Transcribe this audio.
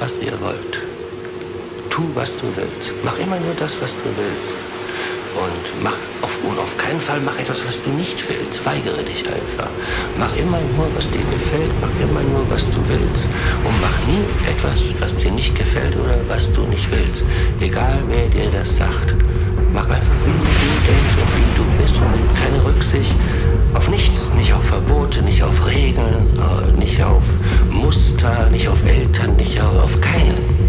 Was ihr wollt. Tu, was du willst. Mach immer nur das, was du willst. Und mach auf, und auf keinen Fall mach etwas, was du nicht willst. Weigere dich einfach. Mach immer nur, was dir gefällt. Mach immer nur, was du willst. Und mach nie etwas, was dir nicht gefällt oder was du nicht willst. Egal, wer dir das sagt. Mach einfach, wie du denkst und wie du bist und nimm keine Rücksicht auf nichts, nicht auf Verbote, nicht auf Regeln, äh, nicht auf Muster, nicht auf Eltern, nicht auf, auf keinen.